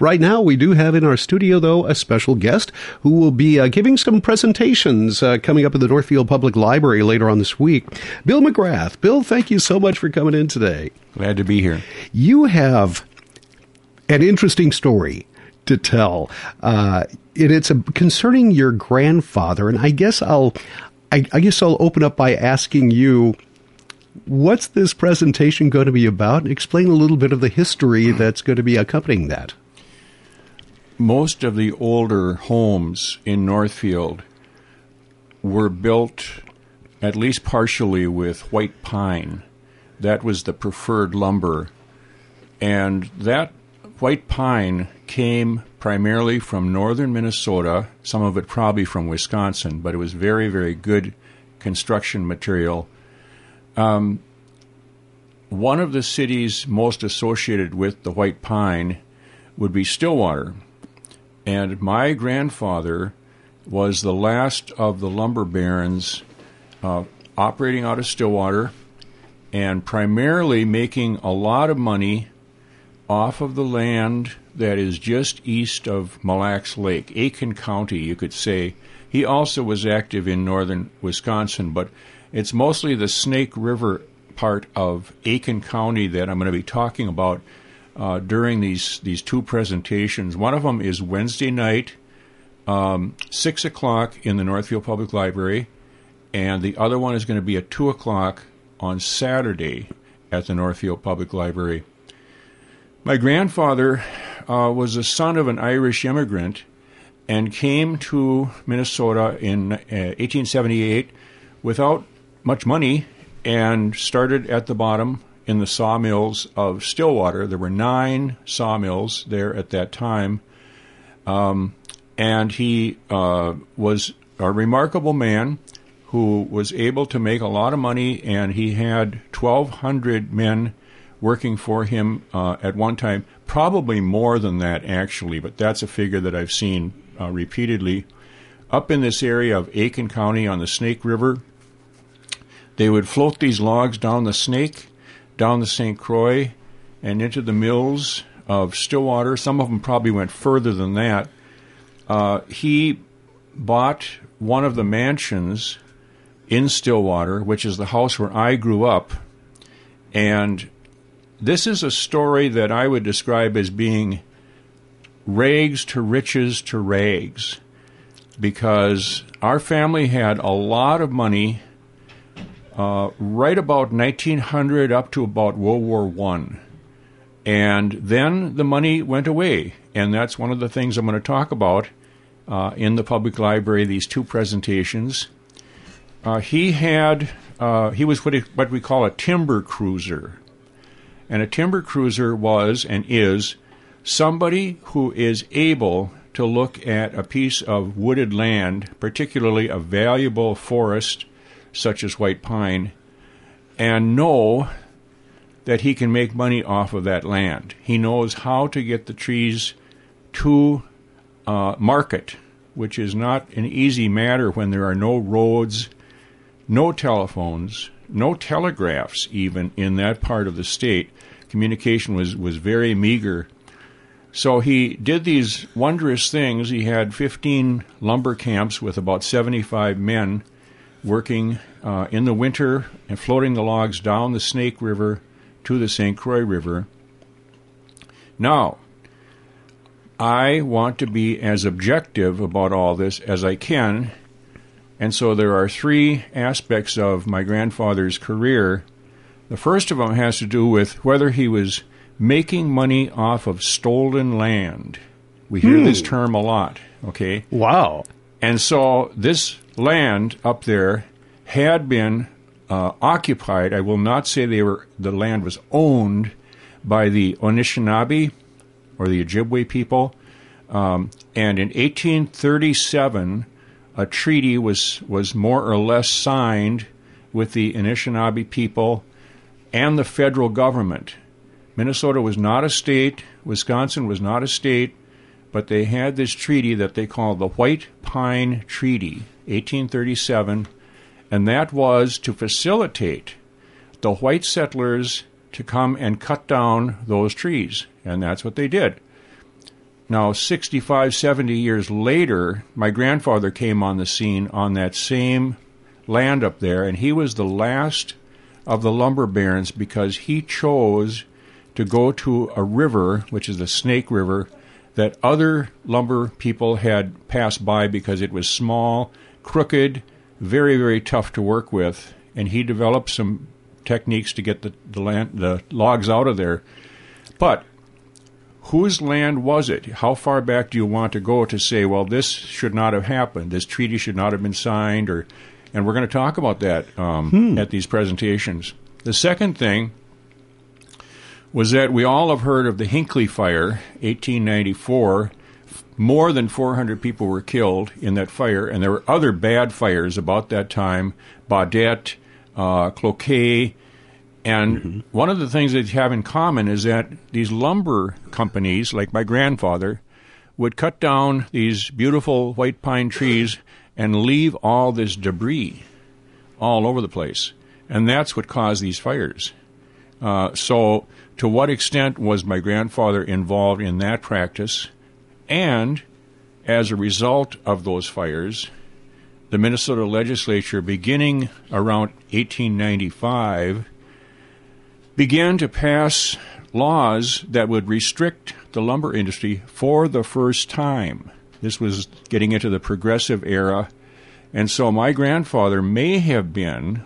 Right now, we do have in our studio, though, a special guest who will be uh, giving some presentations uh, coming up at the Northfield Public Library later on this week. Bill McGrath. Bill, thank you so much for coming in today. Glad to be here. You have an interesting story to tell. Uh, and it's a, concerning your grandfather, and I guess I'll, I, I guess I'll open up by asking you what's this presentation going to be about? Explain a little bit of the history that's going to be accompanying that most of the older homes in Northfield were built at least partially with white pine. That was the preferred lumber. And that white pine came primarily from northern Minnesota, some of it probably from Wisconsin, but it was very, very good construction material. Um, one of the cities most associated with the white pine would be Stillwater. And my grandfather was the last of the lumber barons uh, operating out of Stillwater and primarily making a lot of money off of the land that is just east of Mille Lacs Lake, Aitkin County, you could say. He also was active in northern Wisconsin, but it's mostly the Snake River part of Aitkin County that I'm going to be talking about uh, during these these two presentations. One of them is Wednesday night, um, six o'clock in the Northfield Public Library, and the other one is going to be at two o'clock on Saturday at the Northfield Public Library. My grandfather uh, was the son of an Irish immigrant and came to Minnesota in uh, 1878 without much money and started at the bottom in the sawmills of Stillwater. There were nine sawmills there at that time. Um, and he uh, was a remarkable man who was able to make a lot of money, and he had 1,200 men working for him uh, at one time. Probably more than that, actually, but that's a figure that I've seen uh, repeatedly. Up in this area of Aitkin County on the Snake River, they would float these logs down the Snake down the St. Croix and into the mills of Stillwater. Some of them probably went further than that. Uh, he bought one of the mansions in Stillwater, which is the house where I grew up. And this is a story that I would describe as being rags to riches to rags because our family had a lot of money uh, right about 1900 up to about World War One, and then the money went away, and that's one of the things I'm going to talk about uh, in the public library. These two presentations. Uh, he had uh, he was what, what we call a timber cruiser, and a timber cruiser was and is somebody who is able to look at a piece of wooded land, particularly a valuable forest such as white pine, and know that he can make money off of that land. He knows how to get the trees to uh, market, which is not an easy matter when there are no roads, no telephones, no telegraphs, even in that part of the state. Communication was, was very meager. So he did these wondrous things. He had 15 lumber camps with about 75 men working uh, in the winter and floating the logs down the Snake River to the St. Croix River. Now, I want to be as objective about all this as I can, and so there are three aspects of my grandfather's career. The first of them has to do with whether he was making money off of stolen land. We hear hmm. this term a lot, okay? Wow. And so this land up there had been uh, occupied. I will not say they were the land was owned by the Anishinaabe or the Ojibwe people. Um, and in 1837, a treaty was was more or less signed with the Anishinaabe people and the federal government. Minnesota was not a state. Wisconsin was not a state but they had this treaty that they called the White Pine Treaty, 1837, and that was to facilitate the white settlers to come and cut down those trees, and that's what they did. now 65, 70 years later, my grandfather came on the scene on that same land up there, and he was the last of the lumber barons because he chose to go to a river, which is the Snake River, that other lumber people had passed by because it was small, crooked, very, very tough to work with, and he developed some techniques to get the, the land the logs out of there. But whose land was it? How far back do you want to go to say, well, this should not have happened, this treaty should not have been signed, or and we're going to talk about that um, hmm. at these presentations. The second thing was that we all have heard of the Hinckley Fire, 1894. More than 400 people were killed in that fire, and there were other bad fires about that time Baudette, uh, Cloquet, and mm-hmm. one of the things they have in common is that these lumber companies, like my grandfather, would cut down these beautiful white pine trees and leave all this debris all over the place. And that's what caused these fires. Uh, so, to what extent was my grandfather involved in that practice? And as a result of those fires, the Minnesota legislature, beginning around 1895, began to pass laws that would restrict the lumber industry for the first time. This was getting into the progressive era. And so my grandfather may have been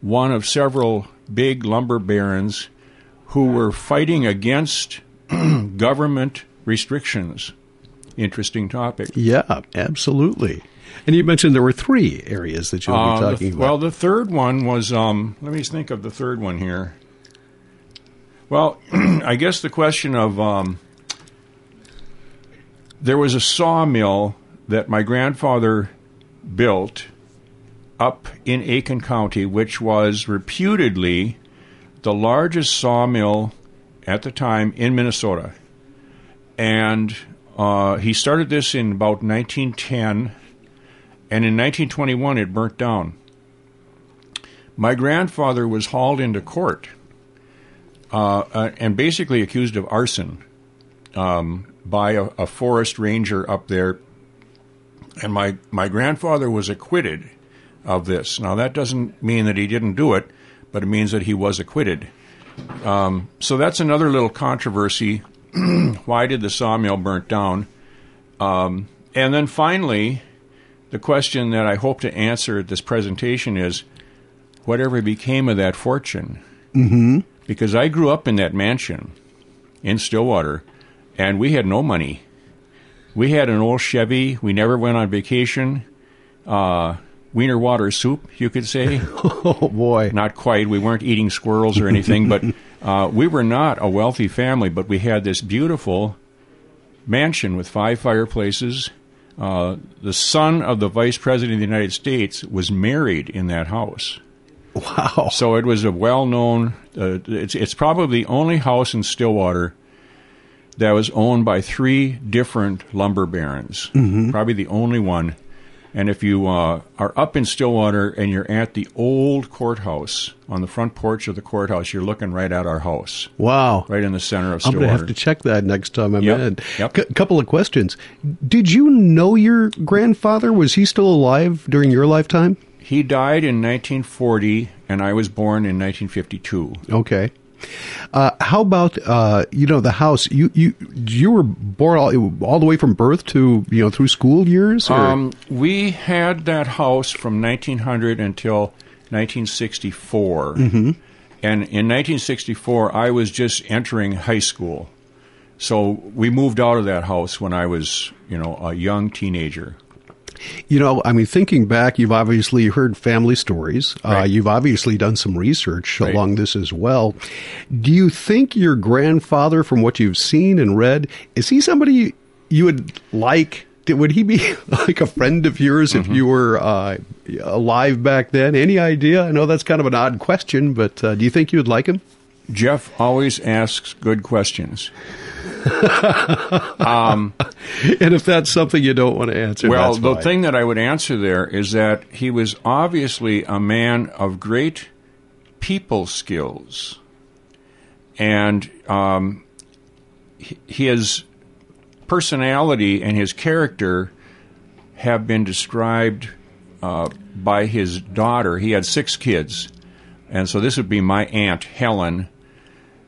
one of several big lumber barons who were fighting against government restrictions. Interesting topic. Yeah, absolutely. And you mentioned there were three areas that you were uh, talking the, about. Well, the third one was, um, let me think of the third one here. Well, I guess the question of um, there was a sawmill that my grandfather built up in Aitkin County, which was reputedly the largest sawmill at the time in Minnesota. And uh, he started this in about 1910, and in 1921 it burnt down. My grandfather was hauled into court uh, uh, and basically accused of arson um, by a, a, forest ranger up there. And my, my grandfather was acquitted of this. Now, that doesn't mean that he didn't do it, but it means that he was acquitted. Um, so that's another little controversy. Why did the sawmill burn down? Um, and then finally, the question that I hope to answer at this presentation is whatever became of that fortune? Mm-hmm because I grew up in that mansion in Stillwater, and we had no money. We had an old Chevy. We never went on vacation. Uh, wiener water soup, you could say. oh boy! Not quite. We weren't eating squirrels or anything, but uh, we were not a wealthy family. But we had this beautiful mansion with five fireplaces. Uh, the son of the vice president of the United States was married in that house. Wow. So it was a well known, uh, it's, it's probably the only house in Stillwater that was owned by three different lumber barons. Mm-hmm. Probably the only one. And if you uh, are up in Stillwater and you're at the old courthouse on the front porch of the courthouse, you're looking right at our house. Wow! Right in the center of Stillwater. I'm going to have to check that next time I'm yep. in. Yep. C- couple of questions. Did you know your grandfather? Was he still alive during your lifetime? He died in 1940, and I was born in 1952. Okay. Uh, how about uh, you know the house? You you you were born all, all, the way from birth to you know through school years. Um, we had that house from 1900 until 1964, mm-hmm. and in 1964 I was just entering high school, so we moved out of that house when I was you know a young teenager. You know, I mean, thinking back, you've obviously heard family stories. Uh, right. Uh, you've obviously done some research right. along this as well. Do you think your grandfather, from what you've seen and read, is he somebody you would like? Would he be like a friend of yours mm-hmm. if you were uh, alive back then? Any idea? I know that's kind of an odd question, but uh, do you think you would like him? Jeff always asks good questions. um, and if that's something you don't want to answer, well, the thing that I would answer there is that he was obviously a man of great people skills, and um, his personality and his character have been described uh, by his daughter. He had six kids, and so this would be my aunt Helen.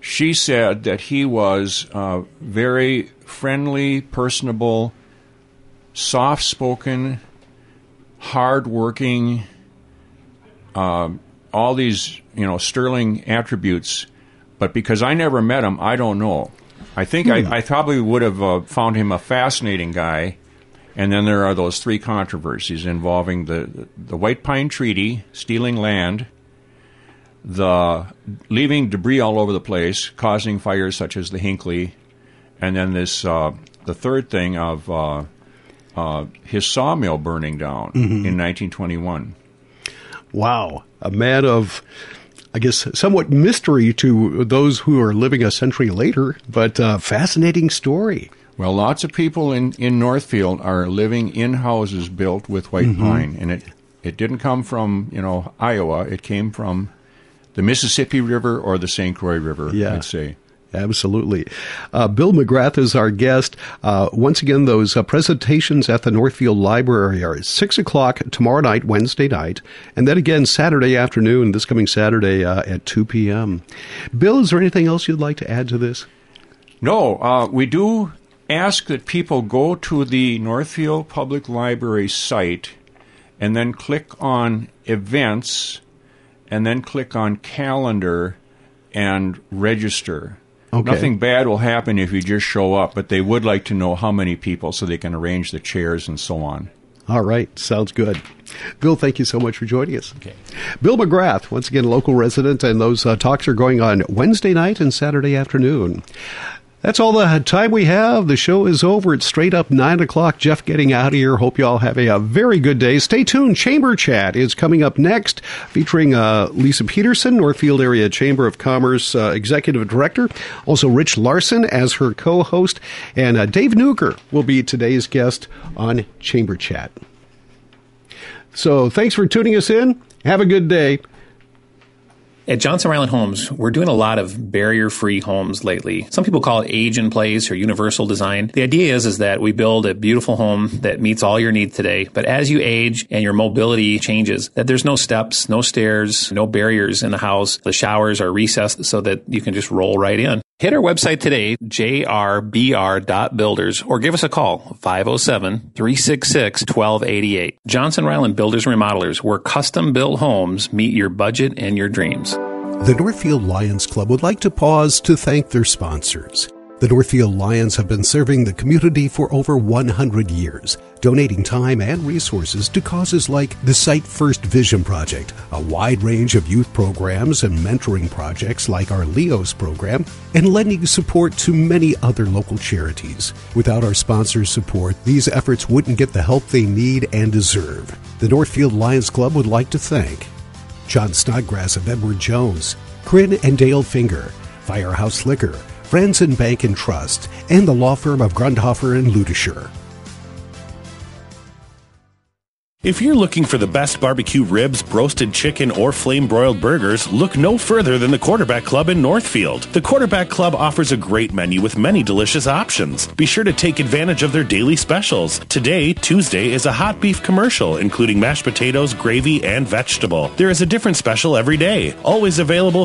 She said that he was uh, very friendly, personable, soft spoken, hard working, uh, all these you know sterling attributes. But because I never met him, I don't know. I think hmm. I, I, probably would have uh, found him a fascinating guy. And then there are those three controversies involving the the White Pine Treaty, stealing land, the leaving debris all over the place, causing fires such as the Hinckley, and then this uh, the third thing of uh, uh, his sawmill burning down mm-hmm. in 1921. Wow, a man of I guess, somewhat mystery to those who are living a century later, but uh, fascinating story. Well, lots of people in, in Northfield are living in houses built with white mm-hmm. pine, and it it didn't come from you know Iowa. It came from the Mississippi River or the St. Croix River. Yeah. I'd say. Absolutely. Uh, Bill McGrath is our guest. Uh, once again, those uh, presentations at the Northfield Library are at 6 o'clock tomorrow night, Wednesday night, and then again Saturday afternoon, this coming Saturday uh, at 2 p.m. Bill, is there anything else you'd like to add to this? No, uh, we do ask that people go to the Northfield Public Library site and then click on events and then click on calendar and register. Okay. Nothing bad will happen if you just show up, but they would like to know how many people so they can arrange the chairs and so on. All right, sounds good. Bill, thank you so much for joining us. Okay. Bill McGrath, once again, local resident, and those uh, talks are going on Wednesday night and Saturday afternoon. That's all the time we have. The show is over. It's straight up 9 o'clock. Jeff getting out of here. Hope you all have a, a very good day. Stay tuned. Chamber Chat is coming up next, featuring uh, Lisa Peterson, Northfield Area Chamber of Commerce uh, Executive Director. Also, Rich Larson as her co host. And uh, Dave Nuker will be today's guest on Chamber Chat. So thanks for tuning us in. Have a good day. At Johnson Ryland Homes, we're doing a lot of barrier-free homes lately. Some people call it age in place or universal design. The idea is, is that we build a beautiful home that meets all your needs today. But as you age and your mobility changes, that there's no steps, no stairs, no barriers in the house. The showers are recessed so that you can just roll right in. Hit our website today, jrbr.builders, or give us a call, 507-366-1288. Johnson Ryland Builders and Remodelers, where custom built homes meet your budget and your dreams. The Northfield Lions Club would like to pause to thank their sponsors. The Northfield Lions have been serving the community for over 100 years, donating time and resources to causes like the Sight First Vision Project, a wide range of youth programs and mentoring projects like our LEOS program, and lending support to many other local charities. Without our sponsors' support, these efforts wouldn't get the help they need and deserve. The Northfield Lions Club would like to thank John Snodgrass of Edward Jones, Corinne and Dale Finger, Firehouse Liquor, Friends Bank and Trust, and the law firm of Grundhofer and Ludischer. If you're looking for the best barbecue ribs, roasted chicken, or flame broiled burgers, look no further than the Quarterback Club in Northfield. The Quarterback Club offers a great menu with many delicious options. Be sure to take advantage of their daily specials. Today, Tuesday, is a hot beef commercial, including mashed potatoes, gravy, and vegetable. There is a different special every day, always available